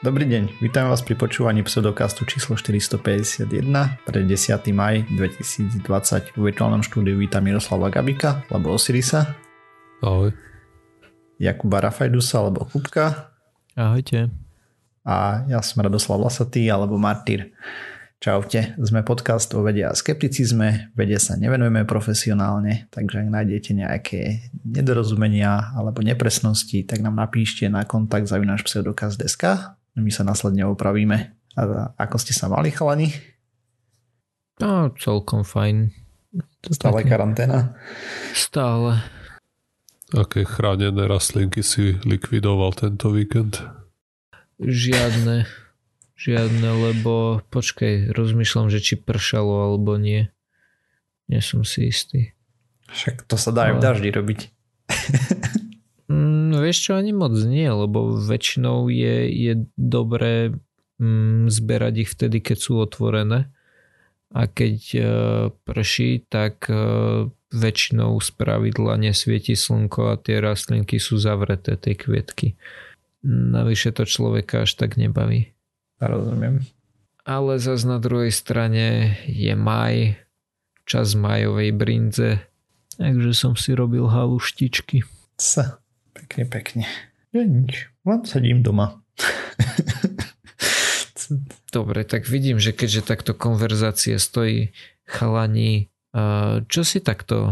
Dobrý deň, vítam vás pri počúvaní pseudokastu číslo 451 pre 10. maj 2020. V virtuálnom štúdiu vítam Miroslava Gabika, alebo Osirisa. Ahoj. Jakuba Rafajdusa, alebo Kupka. Ahojte. A ja som Radoslav Lasatý, alebo Martyr. Čaute, sme podcast o vede a skepticizme, vede sa nevenujeme profesionálne, takže ak nájdete nejaké nedorozumenia alebo nepresnosti, tak nám napíšte na kontakt zavinaš pseudokaz.sk my sa následne opravíme. A ako ste sa mali, chalani? No, celkom fajn. To Stále také... karanténa? Stále. Aké chránené rastlinky si likvidoval tento víkend? Žiadne. Žiadne, lebo počkaj, rozmýšľam, že či pršalo alebo nie. Nie som si istý. Však to sa dá aj v daždi robiť. Mm, vieš čo, ani moc nie, lebo väčšinou je, je dobré mm, zberať ich vtedy, keď sú otvorené. A keď e, prší, tak e, väčšinou z pravidla nesvieti slnko a tie rastlinky sú zavreté, tej kvietky. Navyše to človeka až tak nebaví. Rozumiem. Ale zase na druhej strane je maj, čas majovej brinze, takže som si robil haluštičky. Sa. Pekne, pekne. Ja nič, len sedím doma. Dobre, tak vidím, že keďže takto konverzácia stojí chalani, čo si takto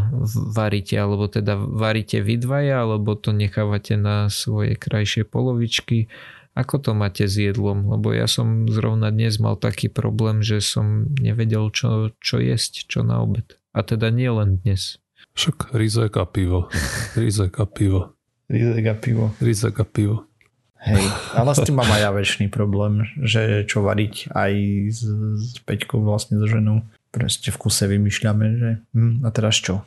varíte? Alebo teda varíte vy dvaja, alebo to nechávate na svoje krajšie polovičky? Ako to máte s jedlom? Lebo ja som zrovna dnes mal taký problém, že som nevedel, čo, čo jesť, čo na obed. A teda nie len dnes. Však rizek a pivo. Rizek a pivo. Rizek a pivo. Rizek a pivo. Hej, ale s tým mám aj ja väčší problém, že čo variť aj s, s Peťkou vlastne so ženou. Proste v kuse vymýšľame, že hm, a teraz čo?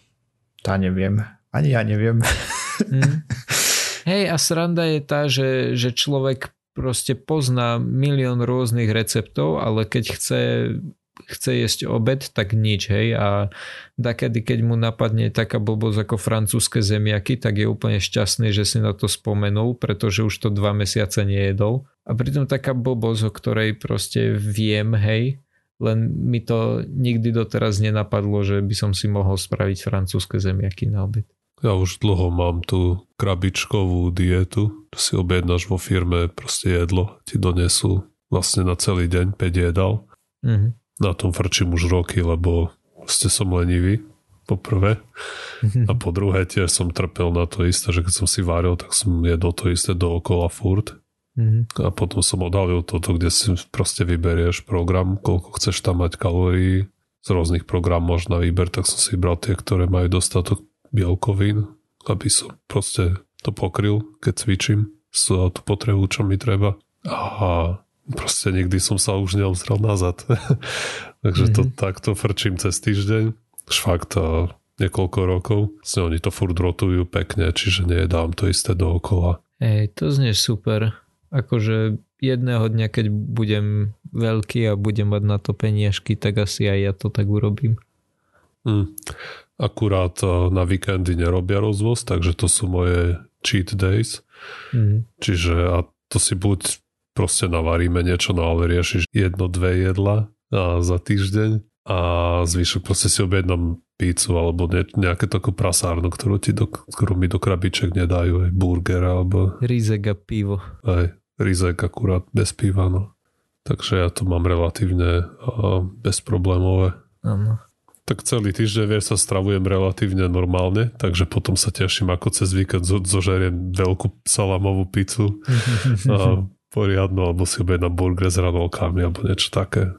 Tá neviem. Ani ja neviem. Mm. Hej, a sranda je tá, že, že človek proste pozná milión rôznych receptov, ale keď chce chce jesť obed, tak nič, hej. A dakedy, keď mu napadne taká blbosť ako francúzske zemiaky, tak je úplne šťastný, že si na to spomenul, pretože už to dva mesiace nejedol. A pritom taká blbosť, o ktorej proste viem, hej, len mi to nikdy doteraz nenapadlo, že by som si mohol spraviť francúzske zemiaky na obed. Ja už dlho mám tú krabičkovú dietu, si objednáš vo firme proste jedlo, ti donesú vlastne na celý deň 5 jedal. Mm-hmm na tom frčím už roky, lebo ste som lenivý, po prvé. A po druhé tiež som trpel na to isté, že keď som si varil, tak som jedol to isté dookola furt. A potom som odhalil toto, kde si proste vyberieš program, koľko chceš tam mať kalórií. Z rôznych programov na výber, tak som si vybral tie, ktoré majú dostatok bielkovín, aby som proste to pokryl, keď cvičím, tú potrebu, čo mi treba. A proste nikdy som sa už neobzrel nazad. Takže mm-hmm. to mhm. takto frčím cez týždeň. Už fakt niekoľko rokov. Vlastne oni to furt rotujú pekne, čiže nejedám to isté dookola. Hej, to znie super. Akože jedného dňa, keď budem veľký a budem mať na to peniažky, tak asi aj ja to tak urobím. Mm. Akurát na víkendy nerobia rozvoz, takže to sú moje cheat days. Mm. Čiže a to si buď proste navaríme niečo, no ale riešiš jedno, dve jedla a za týždeň a zvyšok proste si objednám pizzu alebo ne, nejaké takú prasárnu, ktorú, ti do, ktorú mi do krabiček nedajú, aj burger alebo... Rizek a pivo. Aj rizek akurát bez piva, no. Takže ja to mám relatívne uh, bezproblémové. Áno. Tak celý týždeň vieš, sa stravujem relatívne normálne, takže potom sa teším, ako cez víkend zo, zožeriem veľkú salamovú pizzu a poriadnu, alebo si objednám burger s ranolkami, alebo niečo také.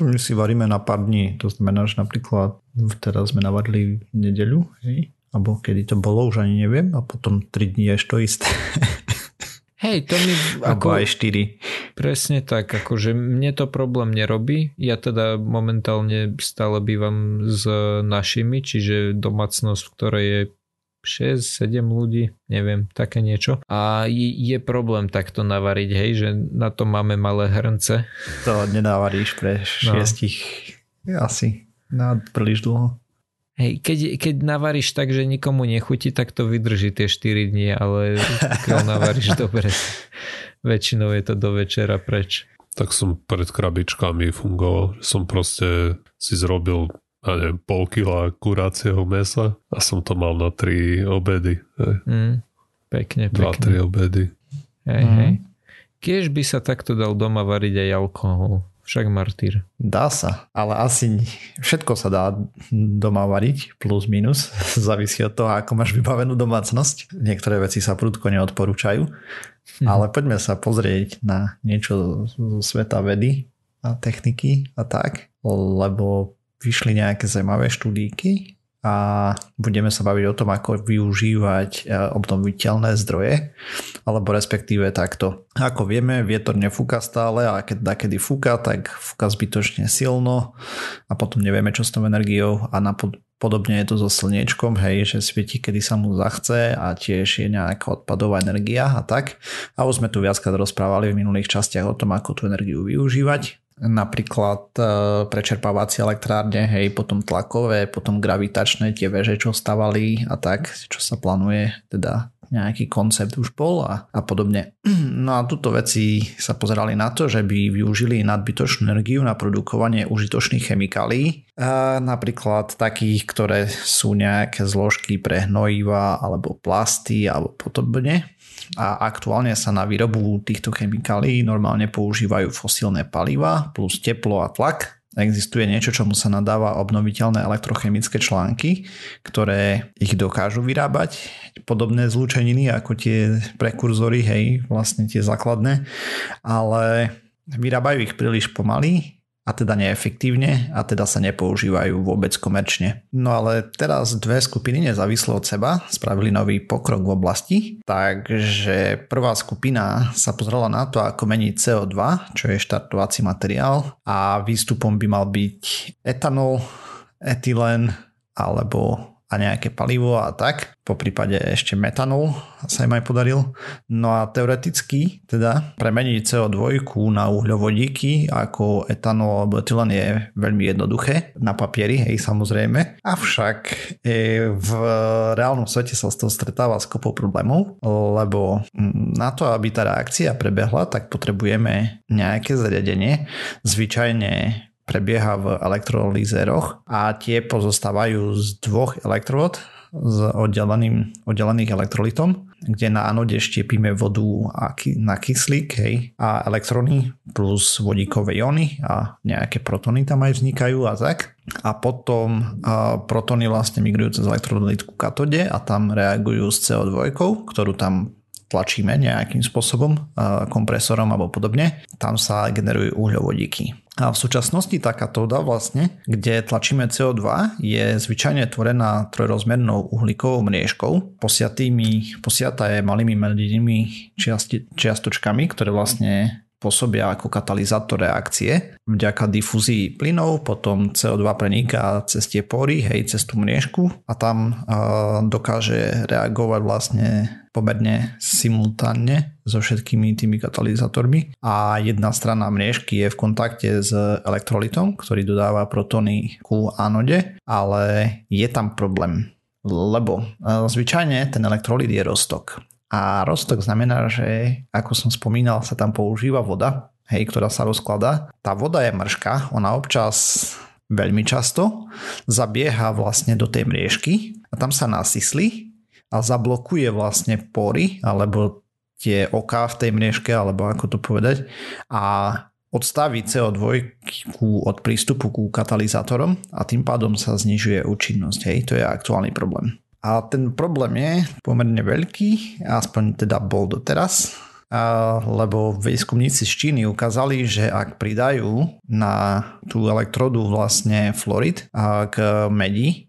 To my si varíme na pár dní, to znamená, že napríklad teraz sme navarili v nedeľu, hej? alebo kedy to bolo, už ani neviem, a potom 3 dní ešte to isté. Hej, to mi... Ako, aj 4. Presne tak, akože mne to problém nerobí. Ja teda momentálne stále bývam s našimi, čiže domácnosť, v ktorej je 6-7 ľudí, neviem, také niečo. A je problém takto navariť, hej, že na to máme malé hrnce. To nenavaríš pre no. šiestich no. asi na príliš dlho. Hej, keď, keď navaríš tak, že nikomu nechutí, tak to vydrží tie 4 dní, ale keď navaríš dobre, väčšinou je to do večera preč. Tak som pred krabičkami fungoval, som proste si zrobil a neviem, pol kila kurácieho mesa a som to mal na tri obedy. Mm, pekne, pekne. Dva, tri obedy. Hej, mm. hej. Kiež by sa takto dal doma variť aj alkohol. Však martýr. Dá sa, ale asi všetko sa dá doma variť, plus minus. Závisí od toho, ako máš vybavenú domácnosť. Niektoré veci sa prudko neodporúčajú. Hm. Ale poďme sa pozrieť na niečo zo sveta vedy a techniky a tak, lebo vyšli nejaké zaujímavé štúdíky a budeme sa baviť o tom, ako využívať e, obnoviteľné zdroje, alebo respektíve takto. Ako vieme, vietor nefúka stále a keď kedy fúka, tak fúka zbytočne silno a potom nevieme, čo s tou energiou a napod- podobne je to so slniečkom, hej, že svieti, kedy sa mu zachce a tiež je nejaká odpadová energia a tak. A už sme tu viackrát rozprávali v minulých častiach o tom, ako tú energiu využívať napríklad e, prečerpávacie elektrárne, hej, potom tlakové, potom gravitačné, tie veže, čo stavali a tak, čo sa plánuje, teda nejaký koncept už bol a, a podobne. No a tuto veci sa pozerali na to, že by využili nadbytočnú energiu na produkovanie užitočných chemikálií, a napríklad takých, ktoré sú nejaké zložky pre hnojiva alebo plasty alebo podobne a aktuálne sa na výrobu týchto chemikálií normálne používajú fosílne paliva plus teplo a tlak. Existuje niečo, čomu sa nadáva obnoviteľné elektrochemické články, ktoré ich dokážu vyrábať. Podobné zlúčeniny ako tie prekurzory, hej, vlastne tie základné, ale vyrábajú ich príliš pomaly a teda neefektívne a teda sa nepoužívajú vôbec komerčne. No ale teraz dve skupiny nezávisle od seba spravili nový pokrok v oblasti, takže prvá skupina sa pozrela na to, ako meniť CO2, čo je štartovací materiál a výstupom by mal byť etanol, etylén alebo a nejaké palivo a tak. Po prípade ešte metanol sa im aj podaril. No a teoreticky teda premeniť CO2 na uhľovodíky ako etanol alebo etylén je veľmi jednoduché na papieri, hej samozrejme. Avšak e, v reálnom svete sa s toho stretáva s kopou problémov, lebo na to, aby tá reakcia prebehla, tak potrebujeme nejaké zariadenie, zvyčajne prebieha v elektrolízeroch a tie pozostávajú z dvoch elektród s oddeleným, oddelených elektrolitom, kde na anode štiepíme vodu na kyslík hej, a elektrony plus vodíkové iony a nejaké protony tam aj vznikajú a tak. A potom a protony vlastne migrujú cez elektrolytku katode a tam reagujú s CO2, ktorú tam tlačíme nejakým spôsobom, kompresorom alebo podobne. Tam sa generujú uhľovodíky. A v súčasnosti tá katóda vlastne, kde tlačíme CO2, je zvyčajne tvorená trojrozmernou uhlíkovou mriežkou, posiatými, posiatá je malými medinými čiastočkami, ktoré vlastne pôsobia ako katalizátor reakcie. Vďaka difúzii plynov potom CO2 preniká cez tie pory, hej, cez tú mriežku a tam uh, dokáže reagovať vlastne pomerne simultánne so všetkými tými katalizátormi a jedna strana mriežky je v kontakte s elektrolitom, ktorý dodáva protony ku anode, ale je tam problém lebo zvyčajne ten elektrolit je roztok a roztok znamená, že ako som spomínal, sa tam používa voda, hej, ktorá sa rozkladá. Tá voda je mrška, ona občas veľmi často zabieha vlastne do tej mriežky a tam sa nasyslí a zablokuje vlastne pory alebo tie oká v tej mriežke, alebo ako to povedať a odstaví CO2 od prístupu ku katalizátorom a tým pádom sa znižuje účinnosť. Hej, to je aktuálny problém. A ten problém je pomerne veľký, aspoň teda bol doteraz, lebo výskumníci z Číny ukázali, že ak pridajú na tú elektrodu vlastne fluorid k medi,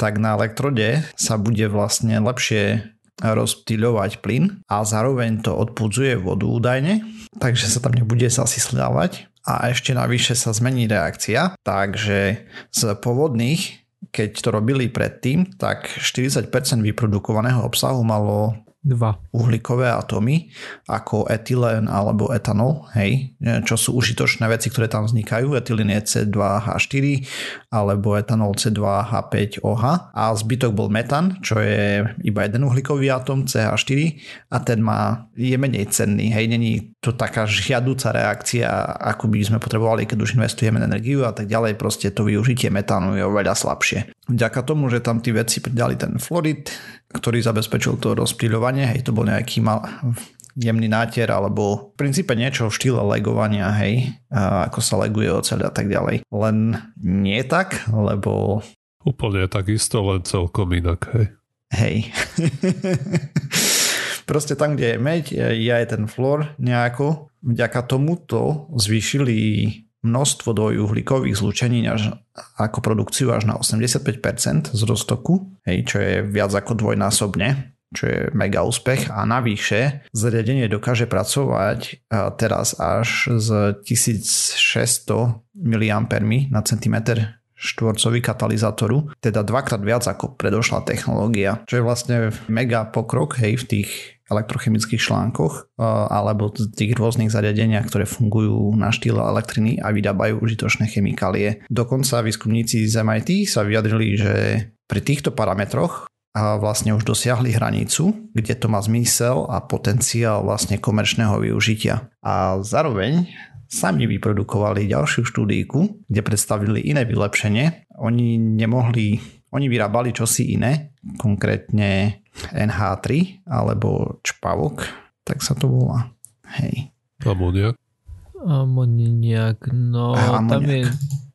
tak na elektrode sa bude vlastne lepšie rozptýľovať plyn a zároveň to odpudzuje vodu údajne, takže sa tam nebude zasyslávať a ešte navyše sa zmení reakcia, takže z pôvodných keď to robili predtým, tak 40% vyprodukovaného obsahu malo Dva. uhlíkové atómy, ako etylén alebo etanol, hej, čo sú užitočné veci, ktoré tam vznikajú. Etylén je C2H4 alebo etanol C2H5OH a zbytok bol metan, čo je iba jeden uhlíkový atóm CH4 a ten má, je menej cenný, hej, není to taká žiadúca reakcia, ako by sme potrebovali, keď už investujeme energiu a tak ďalej, proste to využitie metánu je oveľa slabšie. Vďaka tomu, že tam tí vedci pridali ten fluorid, ktorý zabezpečil to rozptýľovanie, hej, to bol nejaký mal, jemný nátier alebo v princípe niečo v štýle legovania, hej, a ako sa leguje oceľ a tak ďalej. Len nie tak, lebo... Úplne takisto, len celkom inak, hej. Hej. Proste tam, kde je meď, je aj ten flor nejako. Vďaka tomuto zvýšili množstvo dvojuhlíkových zlúčení až, ako produkciu až na 85% z roztoku, hej, čo je viac ako dvojnásobne čo je mega úspech. A navyše zariadenie dokáže pracovať teraz až z 1600 mA na centimetr štvorcový katalizátoru, teda dvakrát viac ako predošla technológia, čo je vlastne mega pokrok hej, v tých elektrochemických článkoch alebo tých rôznych zariadeniach, ktoré fungujú na štýle elektriny a vydávajú užitočné chemikálie. Dokonca výskumníci z MIT sa vyjadrili, že pri týchto parametroch a vlastne už dosiahli hranicu, kde to má zmysel a potenciál vlastne komerčného využitia. A zároveň sami vyprodukovali ďalšiu štúdíku, kde predstavili iné vylepšenie. Oni nemohli, oni vyrábali čosi iné, konkrétne NH3 alebo čpavok, tak sa to volá. Hej. Amoniak? Amoniak, no amoniak. tam je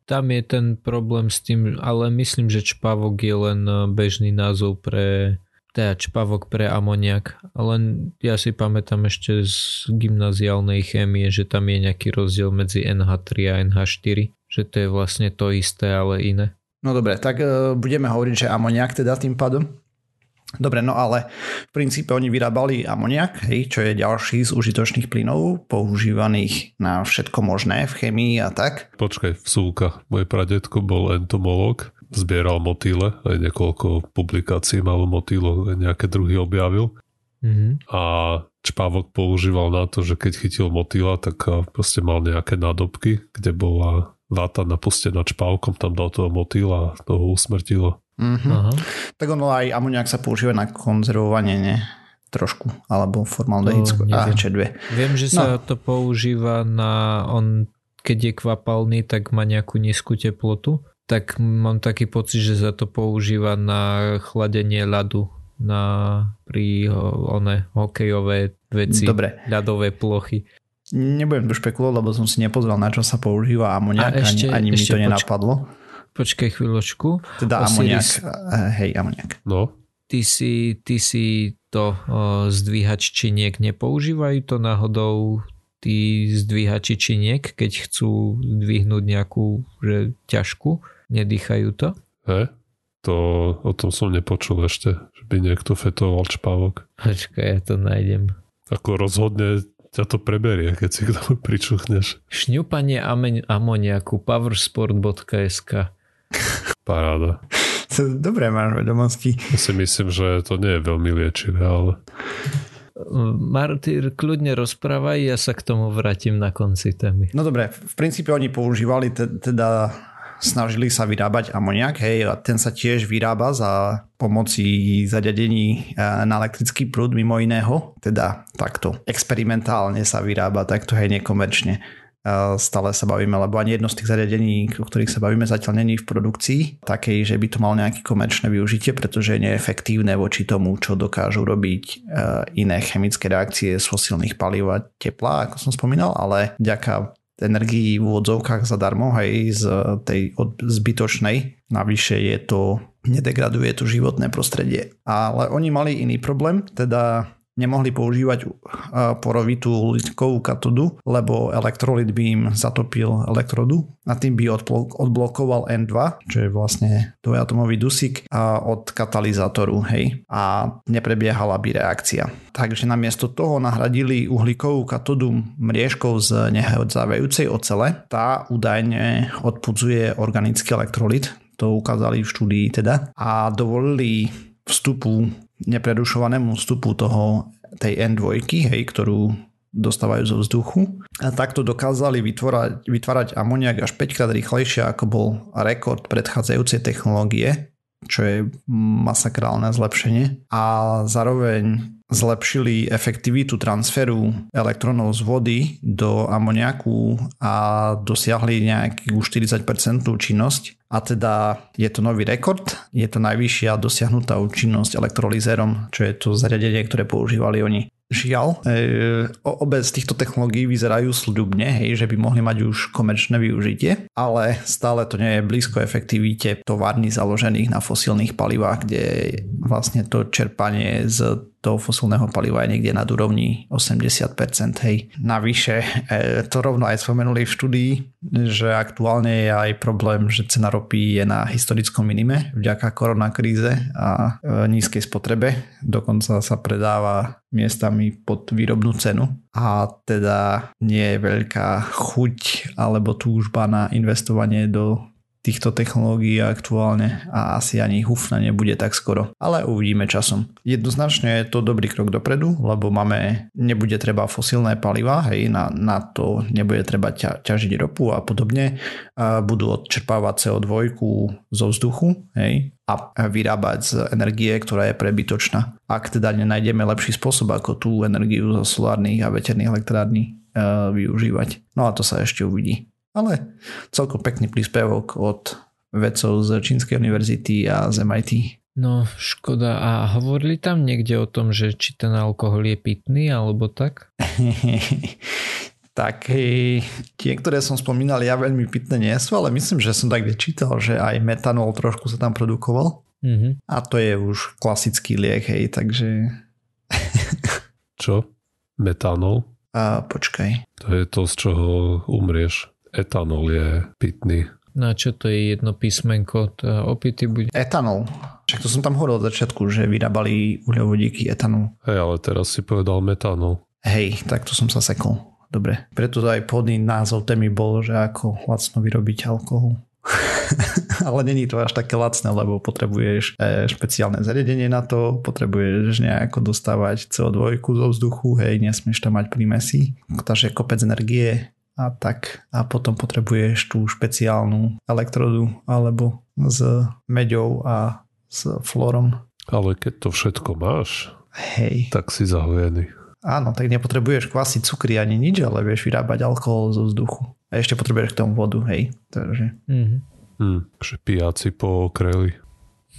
tam je ten problém s tým, ale myslím, že čpavok je len e, bežný názov pre teda čpavok pre amoniak. Len ja si pamätám ešte z gymnaziálnej chémie, že tam je nejaký rozdiel medzi NH3 a NH4, že to je vlastne to isté, ale iné. No dobre, tak uh, budeme hovoriť, že amoniak teda tým pádom. Dobre, no ale v princípe oni vyrábali amoniak, hej, čo je ďalší z užitočných plynov používaných na všetko možné v chemii a tak. Počkaj, vsúka. Môj pradetko bol entomolog, zbieral motýle, aj niekoľko publikácií mal motýlov, nejaké druhy objavil. Mm-hmm. A čpávok používal na to, že keď chytil motýla, tak proste mal nejaké nádobky, kde bola váta napustená čpávkom, tam dal toho motýla a toho usmrtilo. Mm-hmm. Aha. Tak ono aj amoniak sa používa na konzervovanie, ne? Trošku, alebo formaldehydsko AHC2. Viem, že sa no. to používa na, on keď je kvapalný, tak má nejakú nízku teplotu, tak mám taký pocit, že sa to používa na chladenie ľadu na pri one hokejové veci, Dobre. ľadové plochy. Nebudem tu špekulovať, lebo som si nepozrel, na čo sa používa amoniak, ešte, ani, ani ešte mi to poč- nenapadlo. Počkaj chvíľočku. Teda Osiris, amoniak. Eh, hej, amoniak. No. Ty si, ty si to o, zdvíhač činiek nepoužívajú to náhodou tí zdvíhači činiek, keď chcú zdvihnúť nejakú že ťažku, nedýchajú to? He? To o tom som nepočul ešte, že by niekto fetoval čpávok. Počkaj, ja to nájdem. Ako rozhodne ťa to preberie, keď si k tomu pričuchneš. Šňupanie amoniaku powersport.sk Paráda. Dobre máš vedomosti. Ja si myslím, že to nie je veľmi liečivé, ale... Martyr, kľudne rozprávaj, ja sa k tomu vrátim na konci témy. No dobre, v princípe oni používali teda snažili sa vyrábať amoniak, hej, a ten sa tiež vyrába za pomoci zariadení e, na elektrický prúd mimo iného, teda takto experimentálne sa vyrába, takto hej, nekomerčne stále sa bavíme, lebo ani jedno z tých zariadení, o ktorých sa bavíme, zatiaľ není v produkcii, takej, že by to mal nejaké komerčné využitie, pretože je neefektívne voči tomu, čo dokážu robiť e, iné chemické reakcie z fosílnych palív a tepla, ako som spomínal, ale vďaka energii v úvodzovkách zadarmo, hej, z tej zbytočnej. Navyše je to, nedegraduje to životné prostredie. Ale oni mali iný problém, teda nemohli používať porovitú uhlíkovú katodu, lebo elektrolit by im zatopil elektrodu a tým by odblokoval N2, čo je vlastne dvojatomový dusík od katalizátoru, hej, a neprebiehala by reakcia. Takže namiesto toho nahradili uhlíkovú katodu mriežkou z nehodzávajúcej ocele. Tá údajne odpudzuje organický elektrolit, to ukázali v štúdii teda, a dovolili vstupu neprerušovanému vstupu toho, tej N2, hej, ktorú dostávajú zo vzduchu. A takto dokázali vytvárať, vytvárať amoniak až 5 krát rýchlejšie ako bol rekord predchádzajúcej technológie, čo je masakrálne zlepšenie. A zároveň zlepšili efektivitu transferu elektronov z vody do amoniaku a dosiahli nejakú 40% činnosť. A teda je to nový rekord, je to najvyššia dosiahnutá účinnosť elektrolizérom, čo je to zariadenie, ktoré používali oni. Žiaľ, e, obe z týchto technológií vyzerajú sľubne, hej, že by mohli mať už komerčné využitie, ale stále to nie je blízko efektivite továrny založených na fosílnych palivách, kde vlastne to čerpanie z toho fosilného paliva je niekde nad úrovni 80%. Hej. Navyše, e, to rovno aj spomenuli v štúdii, že aktuálne je aj problém, že cena ropy je na historickom minime vďaka koronakríze a e, nízkej spotrebe. Dokonca sa predáva miestami pod výrobnú cenu a teda nie je veľká chuť alebo túžba na investovanie do týchto technológií aktuálne a asi ani hufna nebude tak skoro. Ale uvidíme časom. Jednoznačne je to dobrý krok dopredu, lebo máme, nebude treba fosílne paliva, hej, na, na to nebude treba ťa, ťažiť ropu a podobne. A budú odčerpávať CO2 zo vzduchu, hej, a vyrábať z energie, ktorá je prebytočná. Ak teda nenájdeme lepší spôsob, ako tú energiu zo solárnych a veterných elektrární uh, využívať. No a to sa ešte uvidí. Ale celkom pekný príspevok od vedcov z Čínskej univerzity a z MIT. No, škoda. A hovorili tam niekde o tom, že či ten alkohol je pitný, alebo tak? tak tie, ktoré som spomínal, ja veľmi pitné nie sú, ale myslím, že som tak čítal, že aj metanol trošku sa tam produkoval. Mm-hmm. A to je už klasický liek, hej, takže... Čo? Metanol? A počkaj. To je to, z čoho umrieš etanol je pitný. Na čo to je jedno písmenko? To opity bude. Etanol. Však to som tam hovoril od začiatku, že vyrábali uhľovodíky etanol. Hej, ale teraz si povedal metanol. Hej, tak to som sa sekol. Dobre. Preto to aj podný názov témy bol, že ako lacno vyrobiť alkohol. ale není to až také lacné, lebo potrebuješ e, špeciálne zariadenie na to, potrebuješ nejako dostávať CO2 zo vzduchu, hej, nesmieš tam mať prímesy, takže kopec energie a tak a potom potrebuješ tú špeciálnu elektrodu alebo s meďou a s florom. Ale keď to všetko máš, Hej. tak si zahojený. Áno, tak nepotrebuješ kvasiť cukry ani nič, ale vieš vyrábať alkohol zo vzduchu. A ešte potrebuješ k tomu vodu, hej. Takže... Mm-hmm. Hm, že pijaci po okreli.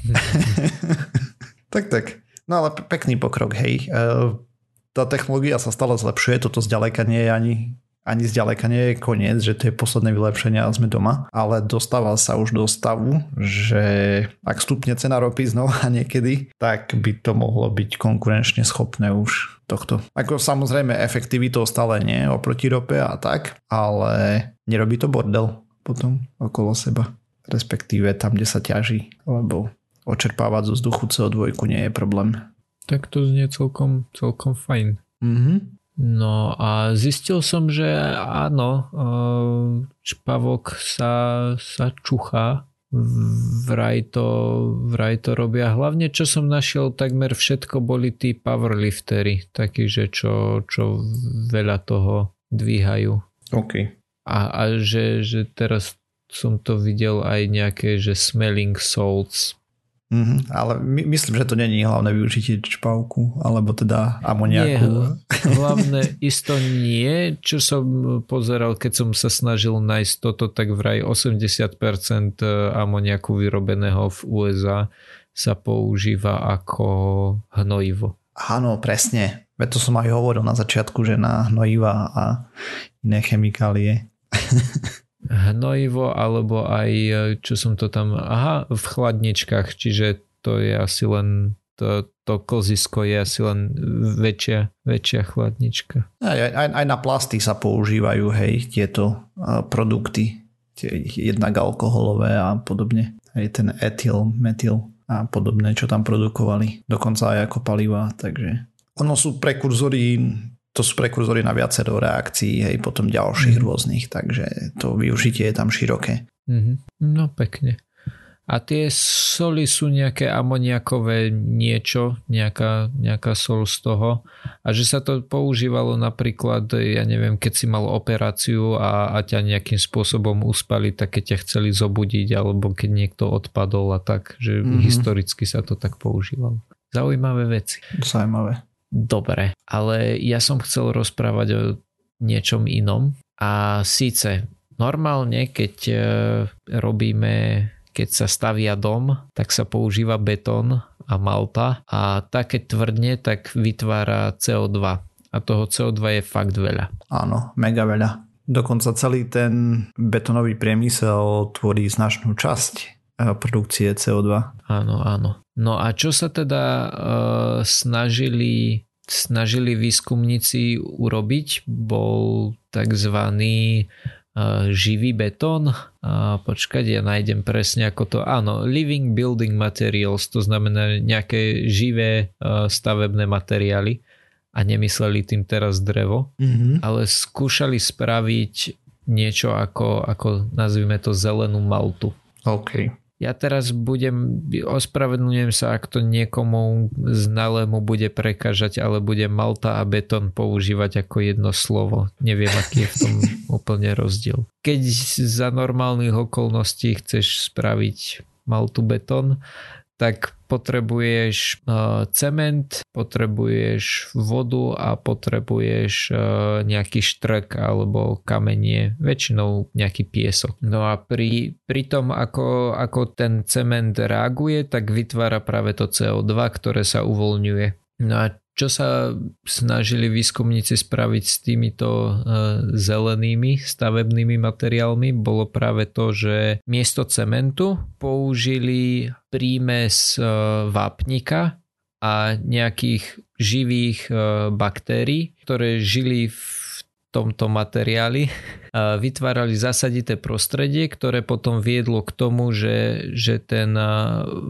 tak, tak. No ale pekný pokrok, hej. E, tá technológia sa stále zlepšuje, toto zďaleka nie je ani ani zďaleka nie je koniec, že to je posledné vylepšenie a sme doma, ale dostáva sa už do stavu, že ak stupne cena ropy znova niekedy, tak by to mohlo byť konkurenčne schopné už tohto. Ako samozrejme efektivitou stále nie oproti rope a tak, ale nerobí to bordel potom okolo seba. Respektíve tam, kde sa ťaží, lebo očerpávať zo vzduchu CO2 nie je problém. Tak to znie celkom, celkom fajn. Mhm. No a zistil som, že áno, čpavok sa, sa čuchá, vraj to, vraj to robia. Hlavne, čo som našiel, takmer všetko boli tí powerliftery, takí, že čo, čo veľa toho dvíhajú. OK. A, a že, že teraz som to videl aj nejaké, že smelling salts, Mm-hmm, ale my, myslím, že to není hlavné využitie čpavku, alebo teda amoniaku. Nie, hlavné isto nie. Čo som pozeral, keď som sa snažil nájsť toto, tak vraj 80% amoniaku vyrobeného v USA sa používa ako hnojivo. Áno, presne. Veď to som aj hovoril na začiatku, že na hnojiva a iné chemikálie. hnojivo alebo aj, čo som to tam, aha, v chladničkách, čiže to je asi len to, to kozisko je asi len väčšia, väčšia chladnička. Aj, aj, aj na plasty sa používajú, hej, tieto produkty, tie, jednak alkoholové a podobne. Hej, ten etyl, metyl a podobné, čo tam produkovali. Dokonca aj ako paliva, takže ono sú prekurzory to sú prekurzory na viacero reakcií, hej, potom ďalších mm. rôznych, takže to využitie je tam široké. Mm-hmm. No pekne. A tie soli sú nejaké amoniakové niečo, nejaká, nejaká sol z toho. A že sa to používalo napríklad, ja neviem, keď si mal operáciu a, a ťa nejakým spôsobom uspali, tak keď ťa chceli zobudiť, alebo keď niekto odpadol a tak, že mm-hmm. historicky sa to tak používalo. Zaujímavé veci. Zaujímavé. Dobre, ale ja som chcel rozprávať o niečom inom. A síce normálne, keď e, robíme keď sa stavia dom, tak sa používa betón a malta a také tvrdne tak vytvára CO2 a toho CO2 je fakt veľa. Áno, mega veľa. Dokonca celý ten betonový priemysel tvorí značnú časť e, produkcie CO2. Áno, áno. No a čo sa teda uh, snažili snažili výskumníci urobiť, bol tzv živý betón. A počkať, ja nájdem presne ako to. Áno, living building materials, to znamená nejaké živé stavebné materiály a nemysleli tým teraz drevo, mm-hmm. ale skúšali spraviť niečo ako, ako nazvime to zelenú maltu. OK. Ja teraz budem, ospravedlňujem sa, ak to niekomu znalému bude prekážať, ale budem malta a betón používať ako jedno slovo. Neviem, aký je v tom úplne rozdiel. Keď za normálnych okolností chceš spraviť maltu betón, tak potrebuješ uh, cement, potrebuješ vodu a potrebuješ uh, nejaký štrk alebo kamenie, väčšinou nejaký piesok. No a pri, pri tom, ako, ako ten cement reaguje, tak vytvára práve to CO2, ktoré sa uvoľňuje. No a čo sa snažili výskumníci spraviť s týmito e, zelenými stavebnými materiálmi, bolo práve to, že miesto cementu použili prímes e, vápnika a nejakých živých e, baktérií, ktoré žili v tomto materiáli vytvárali zasadité prostredie, ktoré potom viedlo k tomu, že, že ten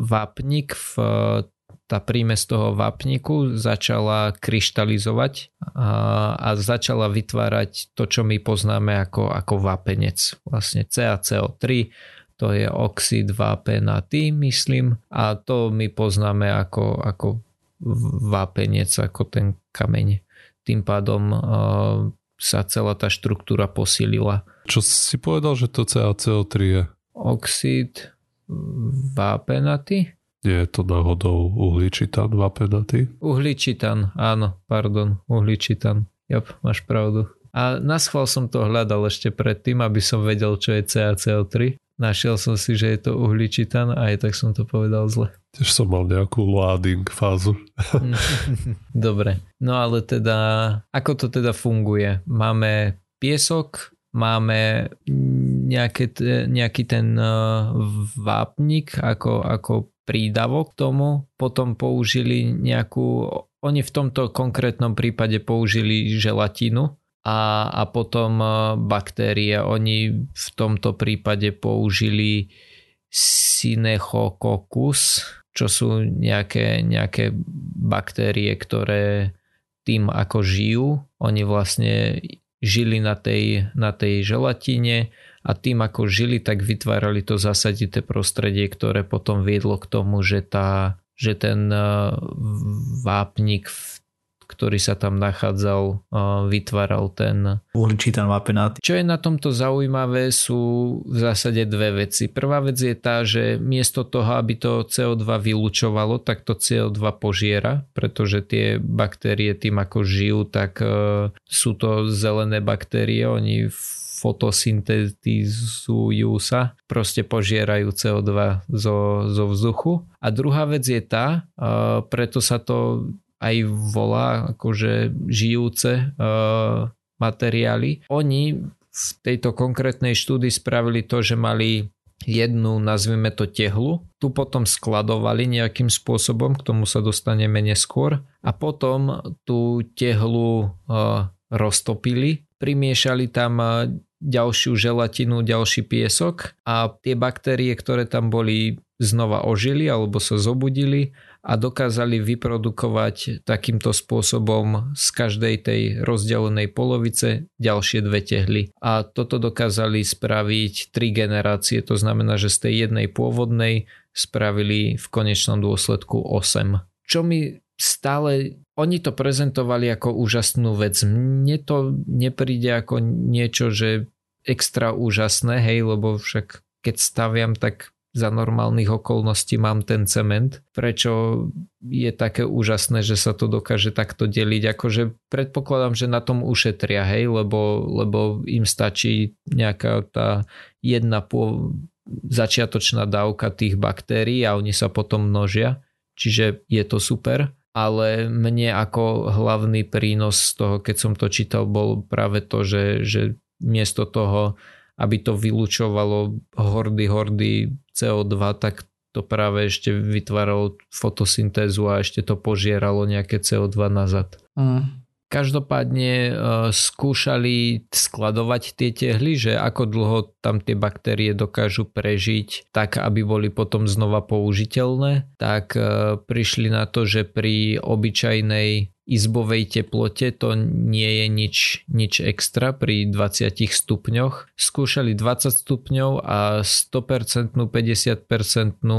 vápnik v tá prímes toho vápniku začala kryštalizovať a, a začala vytvárať to, čo my poznáme ako, ako vápenec. Vlastne CaCO3, to je oxid vápenatý, myslím, a to my poznáme ako, ako vápenec, ako ten kameň. Tým pádom uh, sa celá tá štruktúra posilila. Čo si povedal, že to CaCO3 je? Oxid vápenatý? Je to náhodou uhličitan vapenaty? Uhličitan, áno, pardon, uhličitan. Jop, máš pravdu. A na schvál som to hľadal ešte predtým, aby som vedel, čo je CaCO3. Našiel som si, že je to uhličitan a aj tak som to povedal zle. Tiež som mal nejakú loading fázu. Dobre, no ale teda, ako to teda funguje? Máme piesok, máme nejaké, nejaký ten eh, vápnik ako, ako prídavok tomu, potom použili nejakú, oni v tomto konkrétnom prípade použili želatinu a, a potom e, baktérie, oni v tomto prípade použili Synechococcus, čo sú nejaké, nejaké baktérie, ktoré tým ako žijú, oni vlastne žili na tej, na tej želatine a tým ako žili, tak vytvárali to zasadité prostredie, ktoré potom viedlo k tomu, že, tá, že ten e, vápnik, ktorý sa tam nachádzal, e, vytváral ten uhličitan vápenát. Čo je na tomto zaujímavé sú v zásade dve veci. Prvá vec je tá, že miesto toho, aby to CO2 vylúčovalo, tak to CO2 požiera, pretože tie baktérie tým ako žijú, tak e, sú to zelené baktérie, oni fotosyntetizujú sa, proste požierajú CO2 zo, zo vzduchu. A druhá vec je tá, uh, preto sa to aj volá akože žijúce uh, materiály. Oni v tejto konkrétnej štúdii spravili to, že mali jednu, nazvime to tehlu, tu potom skladovali nejakým spôsobom, k tomu sa dostaneme neskôr a potom tú tehlu uh, roztopili, primiešali tam ďalšiu želatinu, ďalší piesok a tie baktérie, ktoré tam boli znova ožili alebo sa zobudili a dokázali vyprodukovať takýmto spôsobom z každej tej rozdelenej polovice ďalšie dve tehly. A toto dokázali spraviť tri generácie, to znamená, že z tej jednej pôvodnej spravili v konečnom dôsledku 8. Čo mi stále oni to prezentovali ako úžasnú vec. Mne to nepríde ako niečo, že extra úžasné, hej, lebo však keď staviam, tak za normálnych okolností mám ten cement. Prečo je také úžasné, že sa to dokáže takto deliť? Akože predpokladám, že na tom ušetria, hej, lebo, lebo im stačí nejaká tá jedna po, začiatočná dávka tých baktérií a oni sa potom množia. Čiže je to super ale mne ako hlavný prínos z toho, keď som to čítal, bol práve to, že, že miesto toho, aby to vylúčovalo hordy, hordy CO2, tak to práve ešte vytváralo fotosyntézu a ešte to požieralo nejaké CO2 nazad. Mm. Každopádne e, skúšali skladovať tie tehly, že ako dlho tam tie baktérie dokážu prežiť tak, aby boli potom znova použiteľné, tak e, prišli na to, že pri obyčajnej izbovej teplote to nie je nič, nič extra pri 20 stupňoch. Skúšali 20 stupňov a 100%, 50%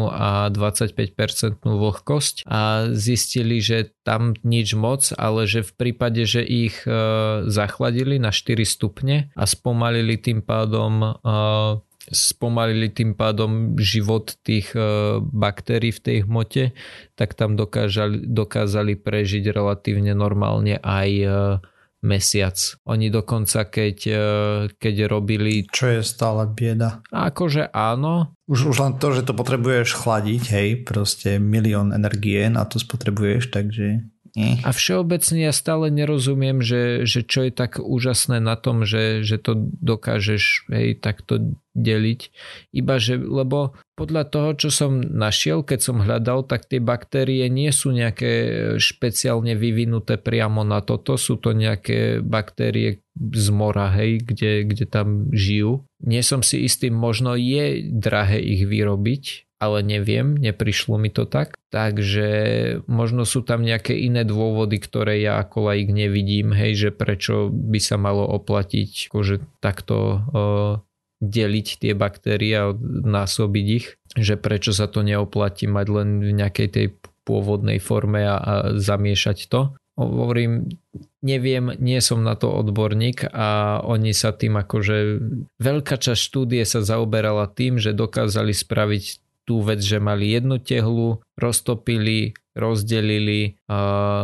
a 25% vlhkosť a zistili, že tam nič moc, ale že v prípade, že ich e, zachladili na 4 stupne a spomalili tým pádom e, spomalili tým pádom život tých e, baktérií v tej hmote, tak tam dokážali, dokázali prežiť relatívne normálne aj e, mesiac. Oni dokonca, keď, e, keď robili... Čo je stále bieda. Akože áno. Už, už len to, že to potrebuješ chladiť, hej, proste milión energie na to spotrebuješ, takže... A všeobecne ja stále nerozumiem, že, že čo je tak úžasné na tom, že, že to dokážeš hej, takto deliť. Iba že, lebo podľa toho, čo som našiel, keď som hľadal, tak tie baktérie nie sú nejaké špeciálne vyvinuté priamo na toto. Sú to nejaké baktérie z mora, hej, kde, kde tam žijú. Nie som si istý, možno je drahé ich vyrobiť, ale neviem, neprišlo mi to tak. Takže možno sú tam nejaké iné dôvody, ktoré ja ako laik nevidím, hej, že prečo by sa malo oplatiť akože takto uh, deliť tie baktérie a násobiť ich, že prečo sa to neoplatí mať len v nejakej tej pôvodnej forme a, a zamiešať to. Hovorím, neviem, nie som na to odborník a oni sa tým akože veľká časť štúdie sa zaoberala tým, že dokázali spraviť tú vec, že mali jednu tehlu, roztopili, rozdelili,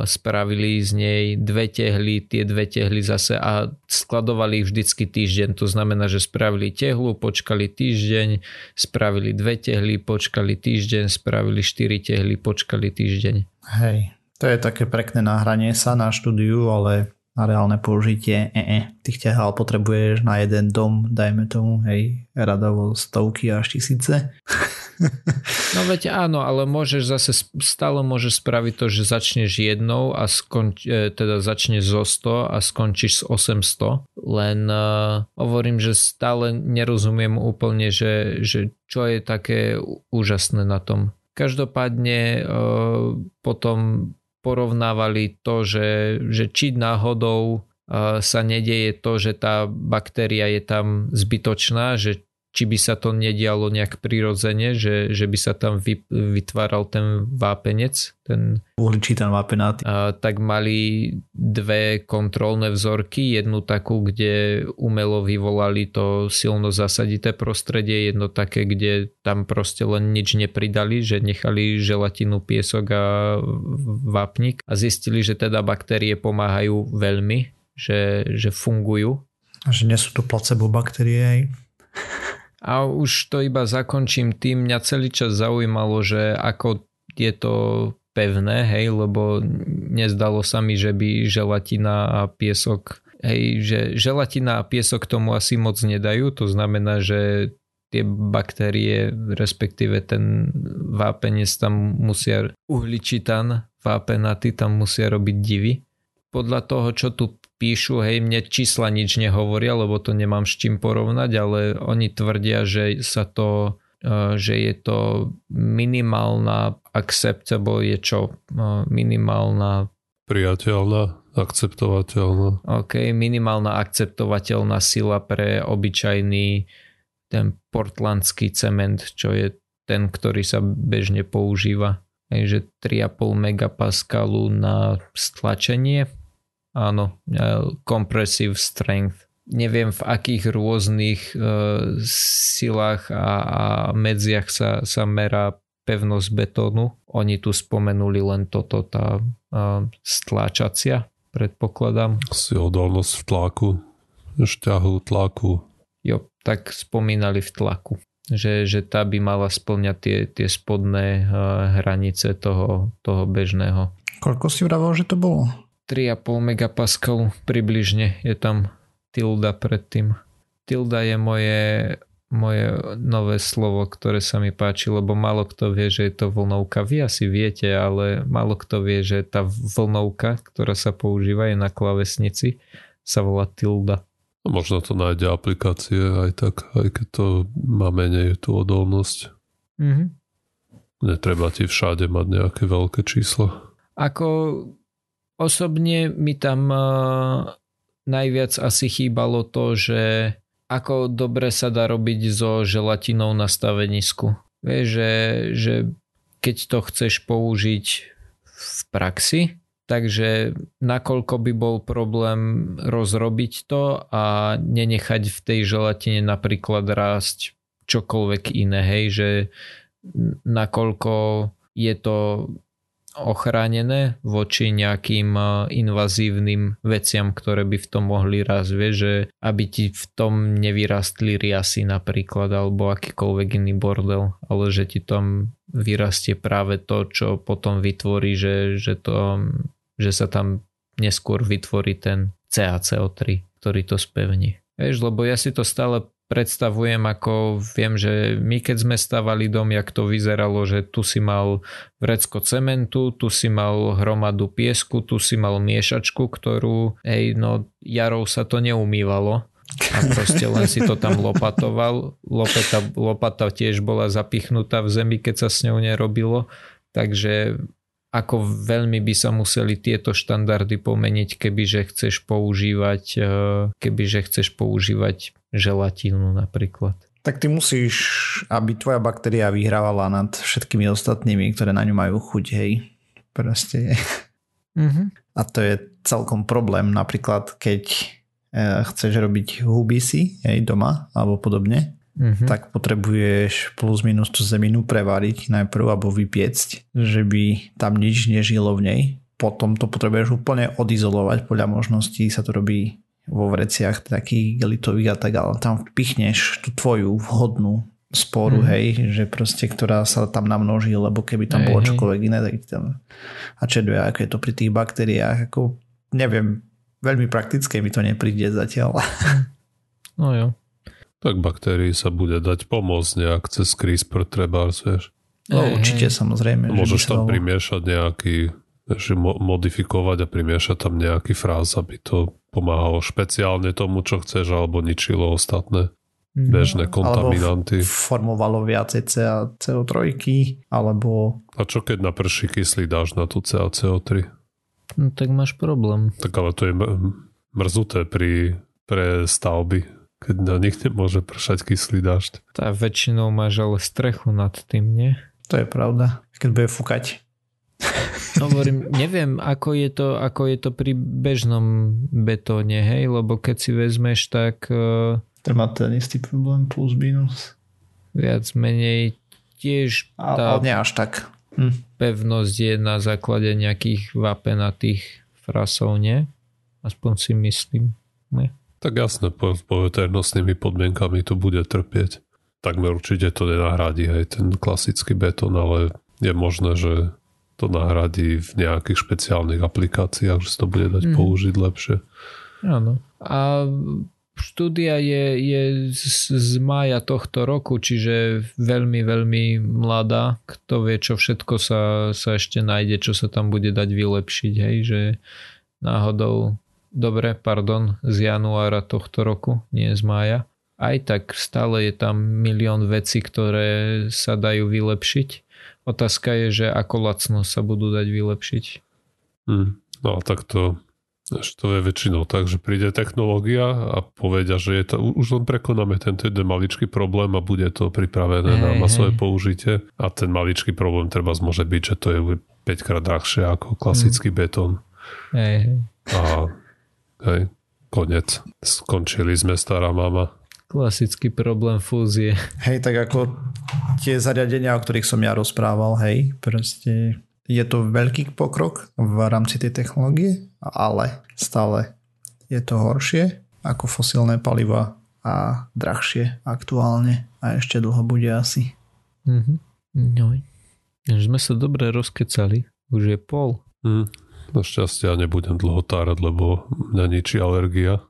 spravili z nej dve tehly, tie dve tehly zase a skladovali ich vždycky týždeň. To znamená, že spravili tehlu, počkali týždeň, spravili dve tehly, počkali týždeň, spravili štyri tehly, počkali týždeň. Hej, to je také pekné nahranie sa na štúdiu, ale na reálne použitie, e, e, tých ťahal potrebuješ na jeden dom, dajme tomu, hej, radovo stovky až tisíce. No veď áno, ale môžeš zase stále môžeš spraviť to, že začneš jednou a skonč, e, teda začneš zo 100 a skončíš s 800. Len uh, hovorím, že stále nerozumiem úplne, že, že čo je také úžasné na tom. Každopádne uh, potom porovnávali to, že, že či náhodou sa nedeje to, že tá baktéria je tam zbytočná, že či by sa to nedialo nejak prirodzene, že, že by sa tam vy, vytváral ten vápenec, ten uhličitán vápenát. A, tak mali dve kontrolné vzorky, jednu takú, kde umelo vyvolali to silno zasadité prostredie, jedno také, kde tam proste len nič nepridali, že nechali želatinu, piesok a vápnik a zistili, že teda baktérie pomáhajú veľmi, že, že fungujú. A že nie sú to placebo baktérie, a už to iba zakončím tým, mňa celý čas zaujímalo, že ako je to pevné, hej, lebo nezdalo sa mi, že by želatina a piesok, hej, že želatina a piesok tomu asi moc nedajú, to znamená, že tie baktérie, respektíve ten vápenec tam musia, uhličitan, vápenaty tam musia robiť divy. Podľa toho, čo tu píšu, hej, mne čísla nič nehovoria, lebo to nemám s čím porovnať, ale oni tvrdia, že sa to že je to minimálna acceptable je čo? Minimálna priateľná, akceptovateľná. OK, minimálna akceptovateľná sila pre obyčajný ten portlandský cement, čo je ten, ktorý sa bežne používa. Takže 3,5 megapascalu na stlačenie. Áno, compressive strength. Neviem v akých rôznych uh, silách a, a medziach sa, sa merá pevnosť betónu. Oni tu spomenuli len toto, tá uh, stláčacia, predpokladám. Si odolnosť v tlaku, šťahu, tlaku. Jo, tak spomínali v tlaku že, že tá by mala splňať tie, tie spodné uh, hranice toho, toho bežného. Koľko si vravel, že to bolo? 3,5 megapascal približne je tam tilda predtým. Tilda je moje, moje nové slovo, ktoré sa mi páči, lebo málo kto vie, že je to vlnovka. Vy asi viete, ale málo kto vie, že tá vlnovka, ktorá sa používa je na klavesnici, sa volá tilda. Možno to nájde aplikácie aj tak, aj keď to má menej tú odolnosť. Mm-hmm. Netreba ti všade mať nejaké veľké číslo. Ako osobne mi tam uh, najviac asi chýbalo to, že ako dobre sa dá robiť so želatinou na stavenisku. Vieš, že, že keď to chceš použiť v praxi, takže nakoľko by bol problém rozrobiť to a nenechať v tej želatine napríklad rásť čokoľvek iné, hej, že nakoľko je to ochránené voči nejakým invazívnym veciam, ktoré by v tom mohli raz, vie, že aby ti v tom nevyrastli riasy napríklad alebo akýkoľvek iný bordel, ale že ti tam vyrastie práve to, čo potom vytvorí, že, že to že sa tam neskôr vytvorí ten CaCO3, ktorý to spevní. Vieš, lebo ja si to stále predstavujem, ako viem, že my keď sme stavali dom, jak to vyzeralo, že tu si mal vrecko cementu, tu si mal hromadu piesku, tu si mal miešačku, ktorú, hej, no jarou sa to neumývalo, a proste len si to tam lopatoval. Lopata, lopata tiež bola zapichnutá v zemi, keď sa s ňou nerobilo. Takže ako veľmi by sa museli tieto štandardy pomeniť, kebyže chceš používať, e, kebyže chceš používať želatínu napríklad. Tak ty musíš, aby tvoja baktéria vyhrávala nad všetkými ostatnými, ktoré na ňu majú chuť, hej. Proste. Mm-hmm. A to je celkom problém, napríklad keď e, chceš robiť hubisy, hej, doma alebo podobne, mm-hmm. tak potrebuješ plus minus tú zeminu prevariť najprv alebo vypiecť, že by tam nič nežilo v nej. Potom to potrebuješ úplne odizolovať, podľa možností sa to robí vo vreciach takých gelitových a tak, ale tam vpichneš tú tvoju vhodnú sporu, mm. hej, že proste, ktorá sa tam namnoží, lebo keby tam bolo čokoľvek iné, tak tam a čeduje, ako je to pri tých baktériách, ako neviem, veľmi praktické mi to nepríde zatiaľ. No jo. Tak baktérii sa bude dať pomôcť nejak cez CRISPR treba, vieš. No hey, určite hey. samozrejme. Môžeš tam primiešať nejaký, že modifikovať a primiešať tam nejaký fráz, aby to pomáhalo špeciálne tomu, čo chceš, alebo ničilo ostatné mhm. bežné kontaminanty. Alebo formovalo viacej CO3, alebo... A čo keď na prší kyslý dáš na tú CaCO3? No tak máš problém. Tak ale to je mrzuté pri, pre stavby keď na nich nemôže pršať kyslý dážď. Tá väčšinou máš ale strechu nad tým, nie? To je pravda. Keď bude fúkať. Hovorím, neviem, ako je, to, ako je to pri bežnom betóne, hej, lebo keď si vezmeš, tak... Uh, to má ten istý problém plus minus. Viac menej tiež tá ale nie až tak. Hm. pevnosť je na základe nejakých vapenatých frasov, nie? Aspoň si myslím. Nie? Tak jasne, po, po veternostnými podmienkami to bude trpieť. Takmer určite to nenahradí hej, ten klasický betón, ale je možné, že to nahradí v nejakých špeciálnych aplikáciách, že sa to bude dať mm. použiť lepšie. Áno. A štúdia je, je z, z mája tohto roku, čiže veľmi, veľmi mladá. Kto vie, čo všetko sa, sa ešte nájde, čo sa tam bude dať vylepšiť, hej, že náhodou dobre, pardon, z januára tohto roku, nie z mája. aj tak stále je tam milión vecí, ktoré sa dajú vylepšiť. Otázka je, že ako lacno sa budú dať vylepšiť. Hmm. No a tak to, to je väčšinou tak, že príde technológia a povedia, že je to, už len prekonáme tento jeden maličký problém a bude to pripravené hey, na masové hey. použitie a ten maličký problém treba môže byť, že to je 5 krát drahšie ako klasický hmm. betón. Hey. A hej, konec. Skončili sme, stará mama. Klasický problém fúzie. Hej, tak ako tie zariadenia, o ktorých som ja rozprával, hej, proste je to veľký pokrok v rámci tej technológie, ale stále je to horšie ako fosílne paliva a drahšie aktuálne a ešte dlho bude asi. Mm-hmm. No. Sme sa dobre rozkecali. Už je pol. Mm. Našťastie ja nebudem dlho tárať, lebo mňa ničí alergia.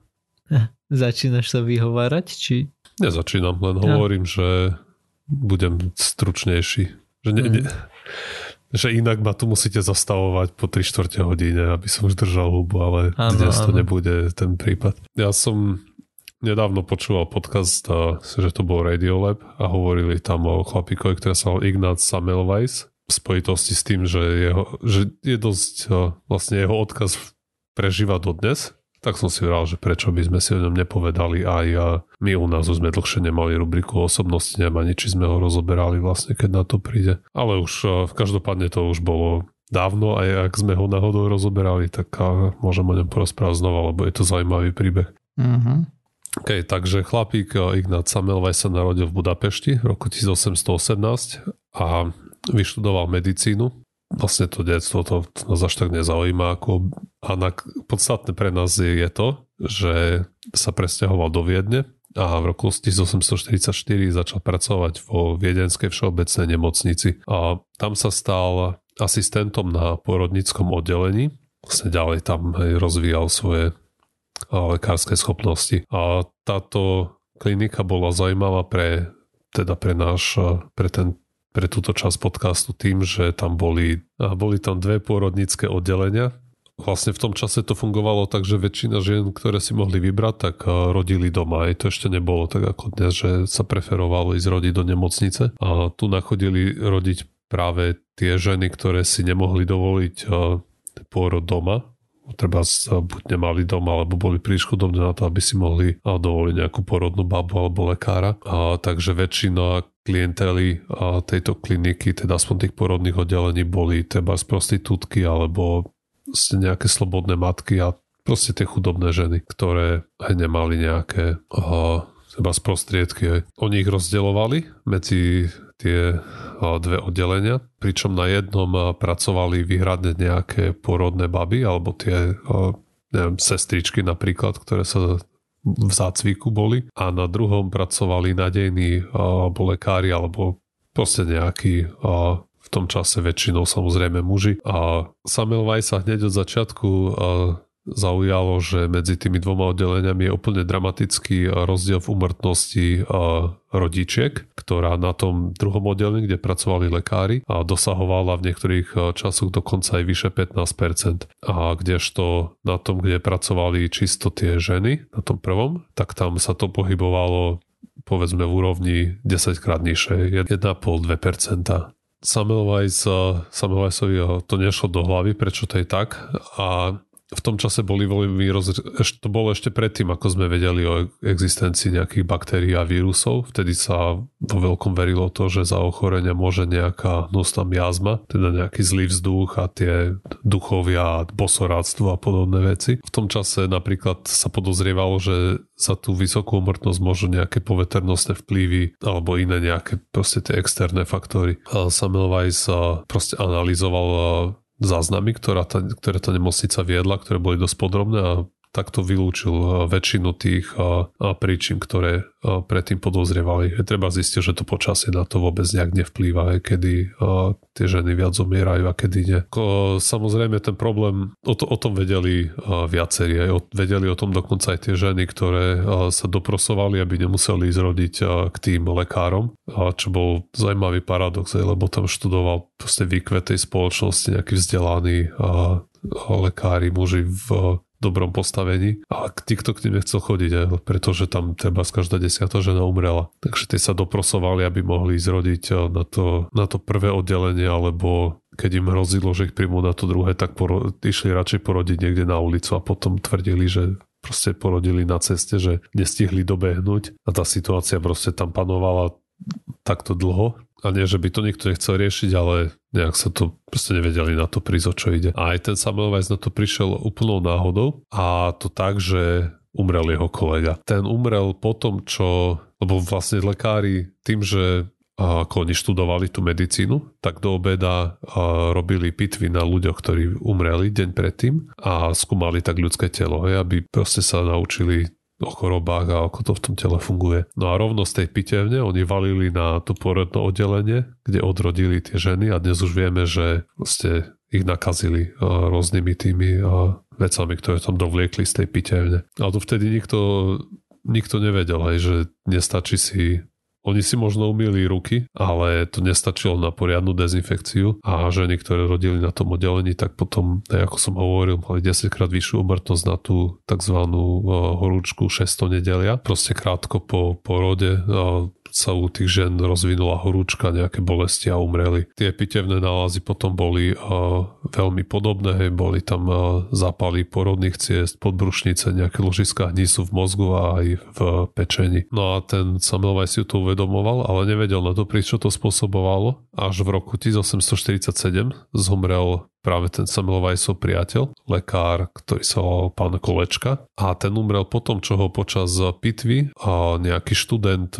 Začínaš sa vyhovárať? Či... Nezačínam, len no. hovorím, že budem stručnejší. Že, ne, mm. ne, že inak ma tu musíte zastavovať po 3 čtvrte hodine, aby som už držal hubu, ale ano, dnes to ano. nebude ten prípad. Ja som nedávno počúval podcast, a, že to bol Radiolab a hovorili tam o chlapíkovi, ktorý sa volal Ignác Samelweis v spojitosti s tým, že, jeho, že je dosť vlastne jeho odkaz prežíva dodnes tak som si vral, že prečo by sme si o ňom nepovedali aj a my u nás už sme dlhšie nemali rubriku osobnosti, nemá či sme ho rozoberali vlastne, keď na to príde. Ale už v každopádne to už bolo dávno aj ak sme ho náhodou rozoberali, tak môžem o ňom porozprávať znova, lebo je to zaujímavý príbeh. Mm-hmm. OK, takže chlapík Ignác Samelvaj sa narodil v Budapešti v roku 1818 a vyštudoval medicínu vlastne to detstvo to, to nás až tak nezaujíma. Ako, a na, podstatné pre nás je, to, že sa presťahoval do Viedne a v roku 1844 začal pracovať vo Viedenskej všeobecnej nemocnici. A tam sa stal asistentom na porodnickom oddelení. Vlastne ďalej tam rozvíjal svoje lekárske schopnosti. A táto klinika bola zaujímavá pre teda pre náš, pre ten pre túto časť podcastu tým, že tam boli, boli tam dve pôrodnícke oddelenia. Vlastne v tom čase to fungovalo tak, že väčšina žien, ktoré si mohli vybrať, tak rodili doma. Aj to ešte nebolo tak ako dnes, že sa preferovalo ísť rodiť do nemocnice. A tu nachodili rodiť práve tie ženy, ktoré si nemohli dovoliť pôrod doma, treba buď nemali doma, alebo boli príliš chudobné na to, aby si mohli dovoliť nejakú porodnú babu alebo lekára. A, takže väčšina klientely tejto kliniky, teda aspoň tých porodných oddelení, boli teda z prostitútky alebo nejaké slobodné matky a proste tie chudobné ženy, ktoré nemali nejaké uh, z prostriedky. Oni ich rozdeľovali medzi tie dve oddelenia, pričom na jednom pracovali výhradne nejaké porodné baby alebo tie neviem, sestričky napríklad, ktoré sa v zácviku boli. A na druhom pracovali nadejní alebo lekári alebo proste nejakí v tom čase väčšinou samozrejme muži. A Samuel Weiss sa hneď od začiatku zaujalo, že medzi tými dvoma oddeleniami je úplne dramatický rozdiel v umrtnosti rodičiek, ktorá na tom druhom oddelení, kde pracovali lekári, a dosahovala v niektorých časoch dokonca aj vyše 15%. A kdežto na tom, kde pracovali čisto tie ženy, na tom prvom, tak tam sa to pohybovalo povedzme v úrovni 10 krát nižšie, 1,5-2%. Samuel Weiss, Samuel Weissovi to nešlo do hlavy, prečo to je tak a v tom čase boli veľmi roz... to bolo ešte predtým, ako sme vedeli o existencii nejakých baktérií a vírusov. Vtedy sa vo veľkom verilo to, že za ochorenie môže nejaká nosná miazma, teda nejaký zlý vzduch a tie duchovia, bosoráctvo a podobné veci. V tom čase napríklad sa podozrievalo, že za tú vysokú umrtnosť môžu nejaké poveternostné vplyvy alebo iné nejaké proste tie externé faktory. Samuel Weiss proste analyzoval záznamy, ktorá tá, ktoré tá nemocnica viedla, ktoré boli dosť podrobné a takto vylúčil eh, väčšinu tých eh, eh, príčin, ktoré predtým podozrievali. Treba zistiť, že to počasie na to vôbec nejak nevplýva, kedy tie ženy viac zomierajú a kedy nie. Samozrejme ten problém, o, to, o tom vedeli viacerí, aj vedeli o tom dokonca aj tie ženy, ktoré sa doprosovali, aby nemuseli ísť rodiť k tým lekárom, čo bol zaujímavý paradox, lebo tam študoval proste výkvet spoločnosti, nejaký vzdelaný lekári, muži v dobrom postavení, ale nikto k nim nechcel chodiť, pretože tam treba každá desiata žena umrela. Takže tie sa doprosovali, aby mohli zrodiť eh, na to, na to prvé oddelenie, alebo keď im hrozilo, že ich príjmú na to druhé, tak poro- išli radšej porodiť niekde na ulicu a potom tvrdili, že proste porodili na ceste, že nestihli dobehnúť. A tá situácia proste tam panovala takto dlho. A nie, že by to nikto nechcel riešiť, ale nejak sa to proste nevedeli na to prísť, o čo ide. A aj ten Samuel Weiss na to prišiel úplnou náhodou a to tak, že umrel jeho kolega. Ten umrel po tom, čo, lebo vlastne lekári tým, že ako oni študovali tú medicínu, tak do obeda robili pitvy na ľuďoch, ktorí umreli deň predtým a skúmali tak ľudské telo, aby proste sa naučili o chorobách a ako to v tom tele funguje. No a rovno z tej pitevne oni valili na to porodné oddelenie, kde odrodili tie ženy a dnes už vieme, že vlastne ich nakazili rôznymi tými vecami, ktoré tam dovliekli z tej pitevne. Ale to vtedy nikto, nikto nevedel, aj, že nestačí si oni si možno umýli ruky, ale to nestačilo na poriadnu dezinfekciu a ženy, ktoré rodili na tom oddelení, tak potom, ako som hovoril, mali 10 krát vyššiu umrtnosť na tú tzv. Eh, horúčku 600 nedelia. Proste krátko po porode sa u tých žen rozvinula horúčka, nejaké bolesti a umreli. Tie pitevné nálazy potom boli uh, veľmi podobné, boli tam uh, zápaly porodných ciest, podbrušnice, nejaké ložiská hnízu v mozgu a aj v pečení. No a ten Weiss si to uvedomoval, ale nevedel na to prísť, čo to spôsobovalo. Až v roku 1847 zomrel práve ten Samuel Weissov priateľ, lekár, ktorý sa volal pán Kolečka a ten umrel potom, čo ho počas pitvy nejaký študent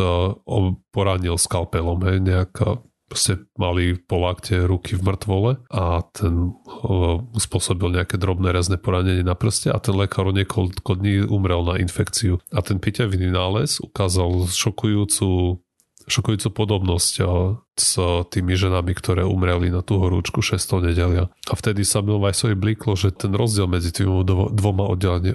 poranil skalpelom, hej, nejaká proste mali po lakte ruky v mŕtvole a ten uh, spôsobil nejaké drobné rezné poranenie na prste a ten lekár o niekoľko dní umrel na infekciu. A ten pitevný nález ukázal šokujúcu šokujúcu podobnosť s tými ženami, ktoré umreli na tú horúčku 600 nedelia. A vtedy sa Milvajsovi bliklo, že ten rozdiel medzi tými dvoma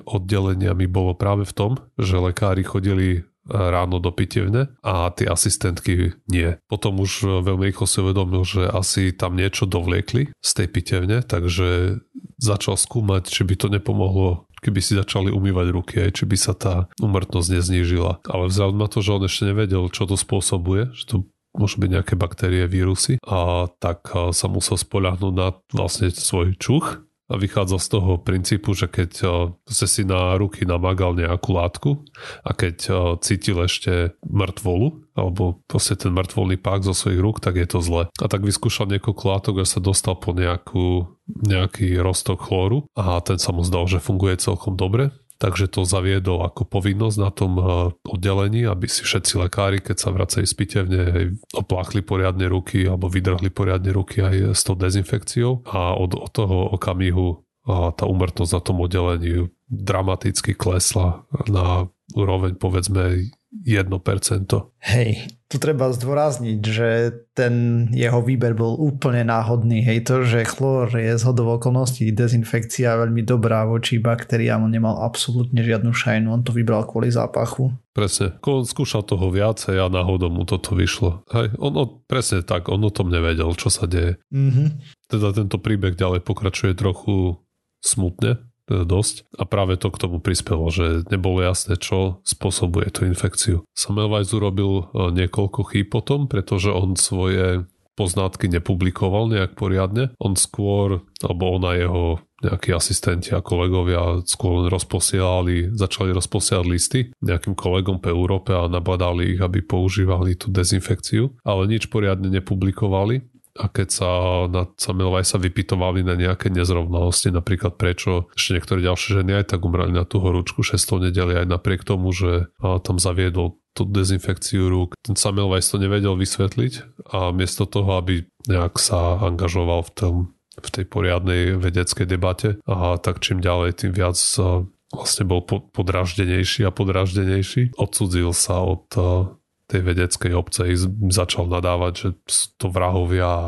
oddeleniami bolo práve v tom, že lekári chodili ráno do pitevne a tie asistentky nie. Potom už veľmi rýchlo si uvedomil, že asi tam niečo dovliekli z tej pitevne, takže začal skúmať, či by to nepomohlo keby si začali umývať ruky, aj či by sa tá umrtnosť neznížila. Ale vzhľadom na to, že on ešte nevedel, čo to spôsobuje, že to môžu byť nejaké baktérie, vírusy, a tak sa musel spoľahnúť na vlastne svoj čuch vychádza z toho princípu, že keď ste si na ruky namagal nejakú látku a keď cítil ešte mŕtvolu, alebo proste ten mŕtvolný pák zo svojich rúk, tak je to zle. A tak vyskúšal niekoľko látok a sa dostal po nejakú, nejaký roztok chlóru a ten sa mu zdal, že funguje celkom dobre takže to zaviedol ako povinnosť na tom eh, oddelení, aby si všetci lekári, keď sa vracajú z pitevne, opláchli poriadne ruky alebo vydrhli poriadne ruky aj s tou dezinfekciou. A od, od toho okamihu a tá umrtnosť na tom oddelení dramaticky klesla na úroveň povedzme 1%. Hej, tu treba zdôrazniť, že ten jeho výber bol úplne náhodný. Hej, to, že chlór je z hodov okolností dezinfekcia veľmi dobrá voči baktériám, on nemal absolútne žiadnu šajnu, on to vybral kvôli zápachu. Presne, on skúšal toho viacej a náhodou mu toto vyšlo. Hej, on, on presne tak, on o tom nevedel, čo sa deje. Mm-hmm. Teda tento príbeh ďalej pokračuje trochu smutne, dosť a práve to k tomu prispelo, že nebolo jasné, čo spôsobuje tú infekciu. Samuel Weiss urobil e, niekoľko chýb potom, pretože on svoje poznatky nepublikoval nejak poriadne. On skôr, alebo on a jeho nejakí asistenti a kolegovia skôr rozposielali, začali rozposielať listy nejakým kolegom po Európe a nabadali ich, aby používali tú dezinfekciu, ale nič poriadne nepublikovali a keď sa na Samuel sa vypitovali na nejaké nezrovnalosti, napríklad prečo ešte niektoré ďalšie ženy aj tak umrali na tú horúčku 600 nedeli aj napriek tomu, že tam zaviedol tú dezinfekciu rúk. Ten Weiss to nevedel vysvetliť a miesto toho, aby nejak sa angažoval v, tom, v tej poriadnej vedeckej debate a tak čím ďalej, tým viac vlastne bol podraždenejší a podraždenejší. Odsudzil sa od tej vedeckej obce začal nadávať, že to vrahovia a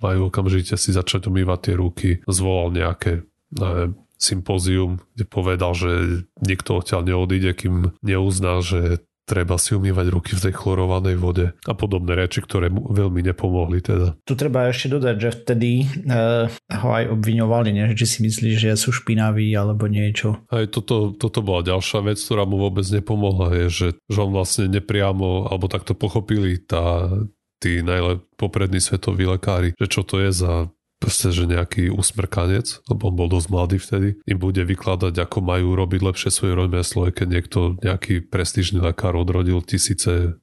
majú okamžite si začať umývať tie ruky. Zvolal nejaké neviem, sympózium, kde povedal, že nikto odtiaľ neodíde, kým neuzná, že treba si umývať ruky v tej chlorovanej vode a podobné reči, ktoré mu veľmi nepomohli teda. Tu treba ešte dodať, že vtedy uh, ho aj obviňovali, nie? že si myslíš, že sú špinaví alebo niečo. Aj toto, toto bola ďalšia vec, ktorá mu vôbec nepomohla, je, že, že on vlastne nepriamo, alebo takto pochopili tá, tí najlep poprední svetoví lekári, že čo to je za proste, že nejaký usmrkanec, lebo on bol dosť mladý vtedy, im bude vykladať, ako majú robiť lepšie svoje remeslo, keď niekto, nejaký prestížny lekár odrodil tisíce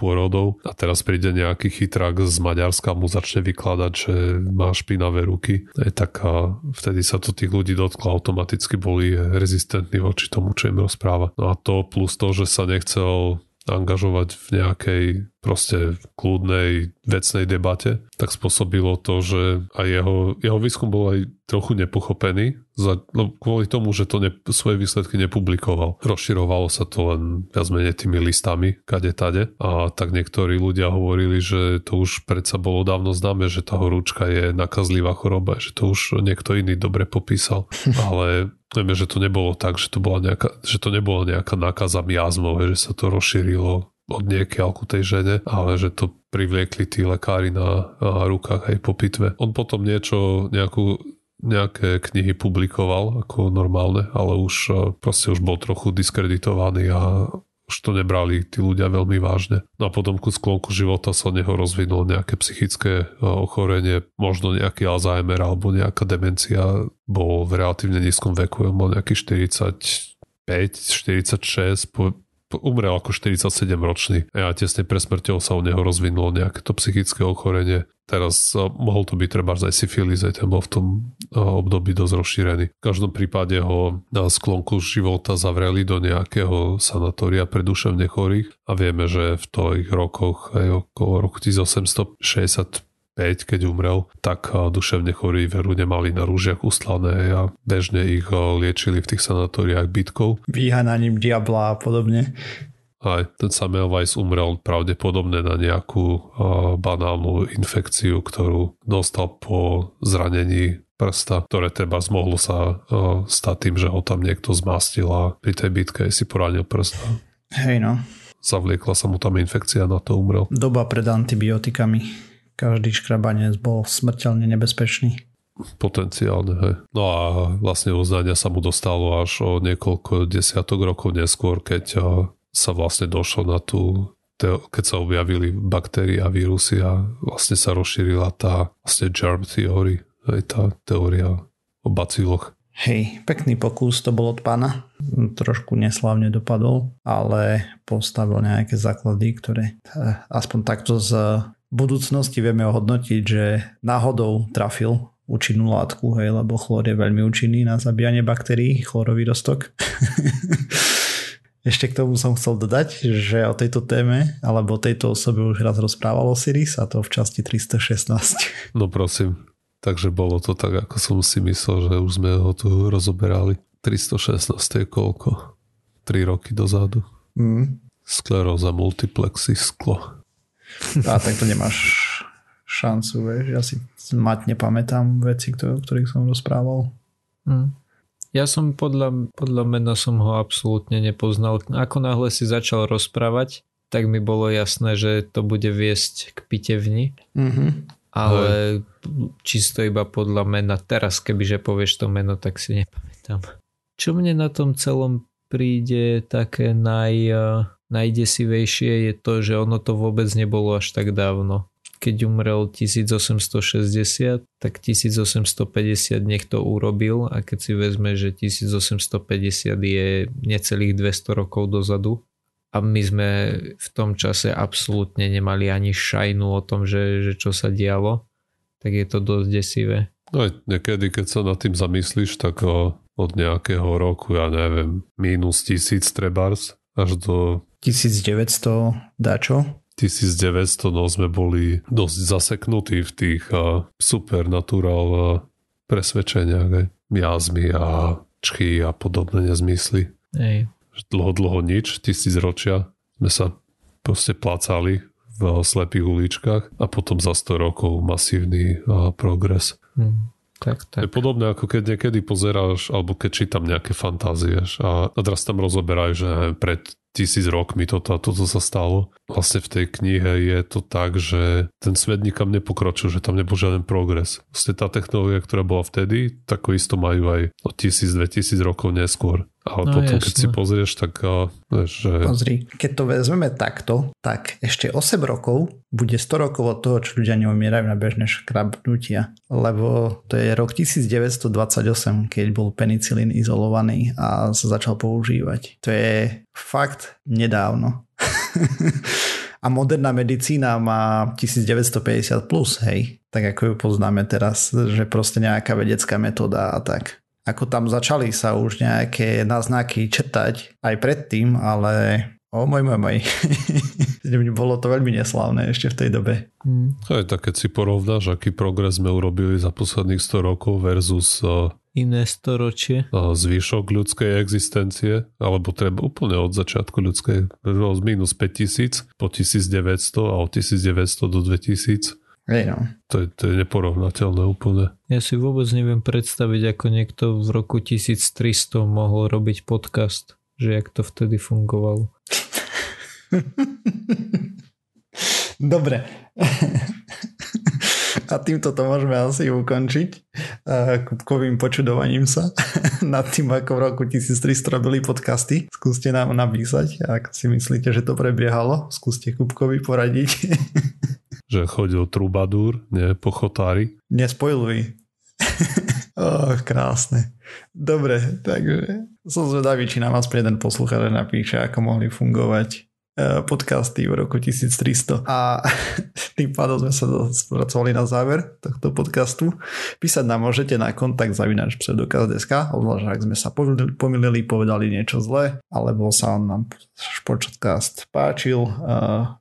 pôrodov a teraz príde nejaký chytrák z Maďarska mu začne vykladať, že má špinavé ruky. Je tak a vtedy sa to tých ľudí dotklo, automaticky boli rezistentní voči tomu, čo im rozpráva. No a to plus to, že sa nechcel angažovať v nejakej proste kľudnej vecnej debate, tak spôsobilo to, že aj jeho, jeho výskum bol aj trochu nepochopený za, no, kvôli tomu, že to ne, svoje výsledky nepublikoval. Rozširovalo sa to len viac menej tými listami, kade tade a tak niektorí ľudia hovorili, že to už predsa bolo dávno známe, že tá horúčka je nakazlivá choroba, že to už niekto iný dobre popísal, ale Vieme, že to nebolo tak, že to, bola nejaká, že to nebola nejaká nákaza miazmov, že sa to rozšírilo od niekiaľ ku tej žene, ale že to privliekli tí lekári na, rukách aj po pitve. On potom niečo, nejakú nejaké knihy publikoval ako normálne, ale už proste už bol trochu diskreditovaný a už to nebrali tí ľudia veľmi vážne. No a potom ku sklonku života sa od neho rozvinulo nejaké psychické e, ochorenie, možno nejaký Alzheimer alebo nejaká demencia. Bol v relatívne nízkom veku, on mal nejaký 45, 46, po, umrel ako 47 ročný a tesne pre smrťou sa u neho rozvinulo nejaké to psychické ochorenie Teraz uh, mohol to byť treba aj syfilis, aj ten bol v tom uh, období dosť rozšírený. V každom prípade ho na sklonku života zavreli do nejakého sanatória pre duševne chorých a vieme, že v tých rokoch aj okolo roku 1865 keď umrel, tak duševne chorí veru nemali na rúžiach ustlané a bežne ich liečili v tých sanatóriách bytkov. Vyhananím diabla a podobne. Aj ten Samuel Weiss umrel pravdepodobne na nejakú uh, banálnu infekciu, ktorú dostal po zranení prsta, ktoré treba zmohlo sa uh, stať tým, že ho tam niekto zmastil a pri tej bitke si poranil prsta. Hej no. Zavliekla sa mu tam infekcia, na to umrel. Doba pred antibiotikami. Každý škrabanec bol smrteľne nebezpečný. Potenciálne, hej. No a vlastne uznania sa mu dostalo až o niekoľko desiatok rokov neskôr, keď sa vlastne došlo na tú keď sa objavili baktérie a vírusy a vlastne sa rozšírila tá vlastne germ theory, aj tá teória o baciloch. Hej, pekný pokus to bol od pána. Trošku neslavne dopadol, ale postavil nejaké základy, ktoré eh, aspoň takto z budúcnosti vieme ohodnotiť, že náhodou trafil účinnú látku, hej, lebo chlor je veľmi účinný na zabíjanie baktérií, chlorový roztok. Ešte k tomu som chcel dodať, že o tejto téme alebo o tejto osobe už raz rozprával Osiris a to v časti 316. No prosím, takže bolo to tak, ako som si myslel, že už sme ho tu rozoberali. 316 je koľko? 3 roky dozadu. Mm. Skleróza multiplexy sklo. A tak to nemáš šancu, vieš. Ja si mať nepamätám veci, o ktorých som rozprával. Mm. Ja som podľa, podľa mena som ho absolútne nepoznal. Ako náhle si začal rozprávať, tak mi bolo jasné, že to bude viesť k pitevni. Mm-hmm. Ale Hej. čisto iba podľa mena. Teraz, kebyže povieš to meno, tak si nepamätám. Čo mne na tom celom príde také naj, najdesivejšie je to, že ono to vôbec nebolo až tak dávno keď umrel 1860, tak 1850 niekto urobil a keď si vezme, že 1850 je necelých 200 rokov dozadu a my sme v tom čase absolútne nemali ani šajnu o tom, že, že čo sa dialo, tak je to dosť desivé. No niekedy, keď sa nad tým zamyslíš, tak od nejakého roku, ja neviem, minus tisíc trebars až do 1900 dačo 1900 no sme boli dosť zaseknutí v tých uh, supernatural uh, presvedčeniach, aj miazmy a čchy a podobné nezmysly. Ej. Dlho, dlho nič, tisíc ročia sme sa proste placali v slepých uličkách a potom za 100 rokov masívny uh, progres. Hmm. Tak, tak. Je podobné ako keď niekedy pozeráš alebo keď čítam nejaké fantázie a, a teraz tam rozoberajú, že pred tisíc rokmi toto a toto sa stalo. Vlastne v tej knihe je to tak, že ten svet nikam nepokročil, že tam nebol žiaden progres. Vlastne tá technológia, ktorá bola vtedy, tako isto majú aj o tisíc, dve tisíc rokov neskôr. Ale no, potom, jasne. keď si pozrieš, tak vieš, že... Pozri, keď to vezmeme takto, tak ešte 8 rokov bude 100 rokov od toho, čo ľudia neumierajú na bežné škrabnutia. Lebo to je rok 1928, keď bol penicilín izolovaný a sa začal používať. To je fakt nedávno. a moderná medicína má 1950 plus, hej. Tak ako ju poznáme teraz, že proste nejaká vedecká metóda a tak ako tam začali sa už nejaké náznaky četať aj predtým, ale o môj, môj, môj. Bolo to veľmi neslávne ešte v tej dobe. Hmm. Aj tak keď si porovnáš, aký progres sme urobili za posledných 100 rokov versus uh, iné storočie. Uh, zvyšok ľudskej existencie, alebo treba úplne od začiatku ľudskej, z minus 5000 po 1900 a od 1900 do 2000 Hej no. To je, to je neporovnateľné úplne. Ja si vôbec neviem predstaviť, ako niekto v roku 1300 mohol robiť podcast, že jak to vtedy fungovalo. Dobre. A týmto to môžeme asi ukončiť kubkovým počudovaním sa nad tým, ako v roku 1300 robili podcasty. Skúste nám napísať, ak si myslíte, že to prebiehalo. Skúste kubkovi poradiť. že chodil trubadúr, nie, po chotári. Nespojluj. Oh, krásne. Dobre, takže som zvedavý, či nám aspoň jeden poslucháč napíše, ako mohli fungovať e, podcasty v roku 1300 a tým pádom sme sa spracovali na záver tohto podcastu. Písať nám môžete na kontakt zavinač pseudokaz.sk obzvlášť ak sme sa pomýlili, povedali niečo zlé alebo sa nám podcast páčil e,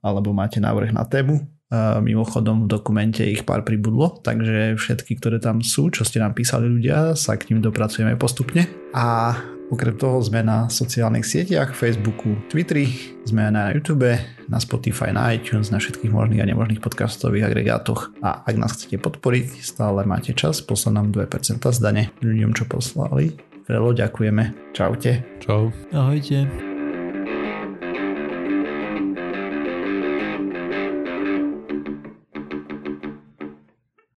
alebo máte návrh na tému Mimochodom v dokumente ich pár pribudlo, takže všetky, ktoré tam sú, čo ste nám písali ľudia, sa k ním dopracujeme postupne. A okrem toho sme na sociálnych sieťach, Facebooku, Twitteri, sme na YouTube, na Spotify, na iTunes, na všetkých možných a nemožných podcastových agregátoch. A ak nás chcete podporiť, stále máte čas, poslať nám 2% zdane ľuďom, čo poslali. Veľmi ďakujeme. Čaute. Čau. Ahojte.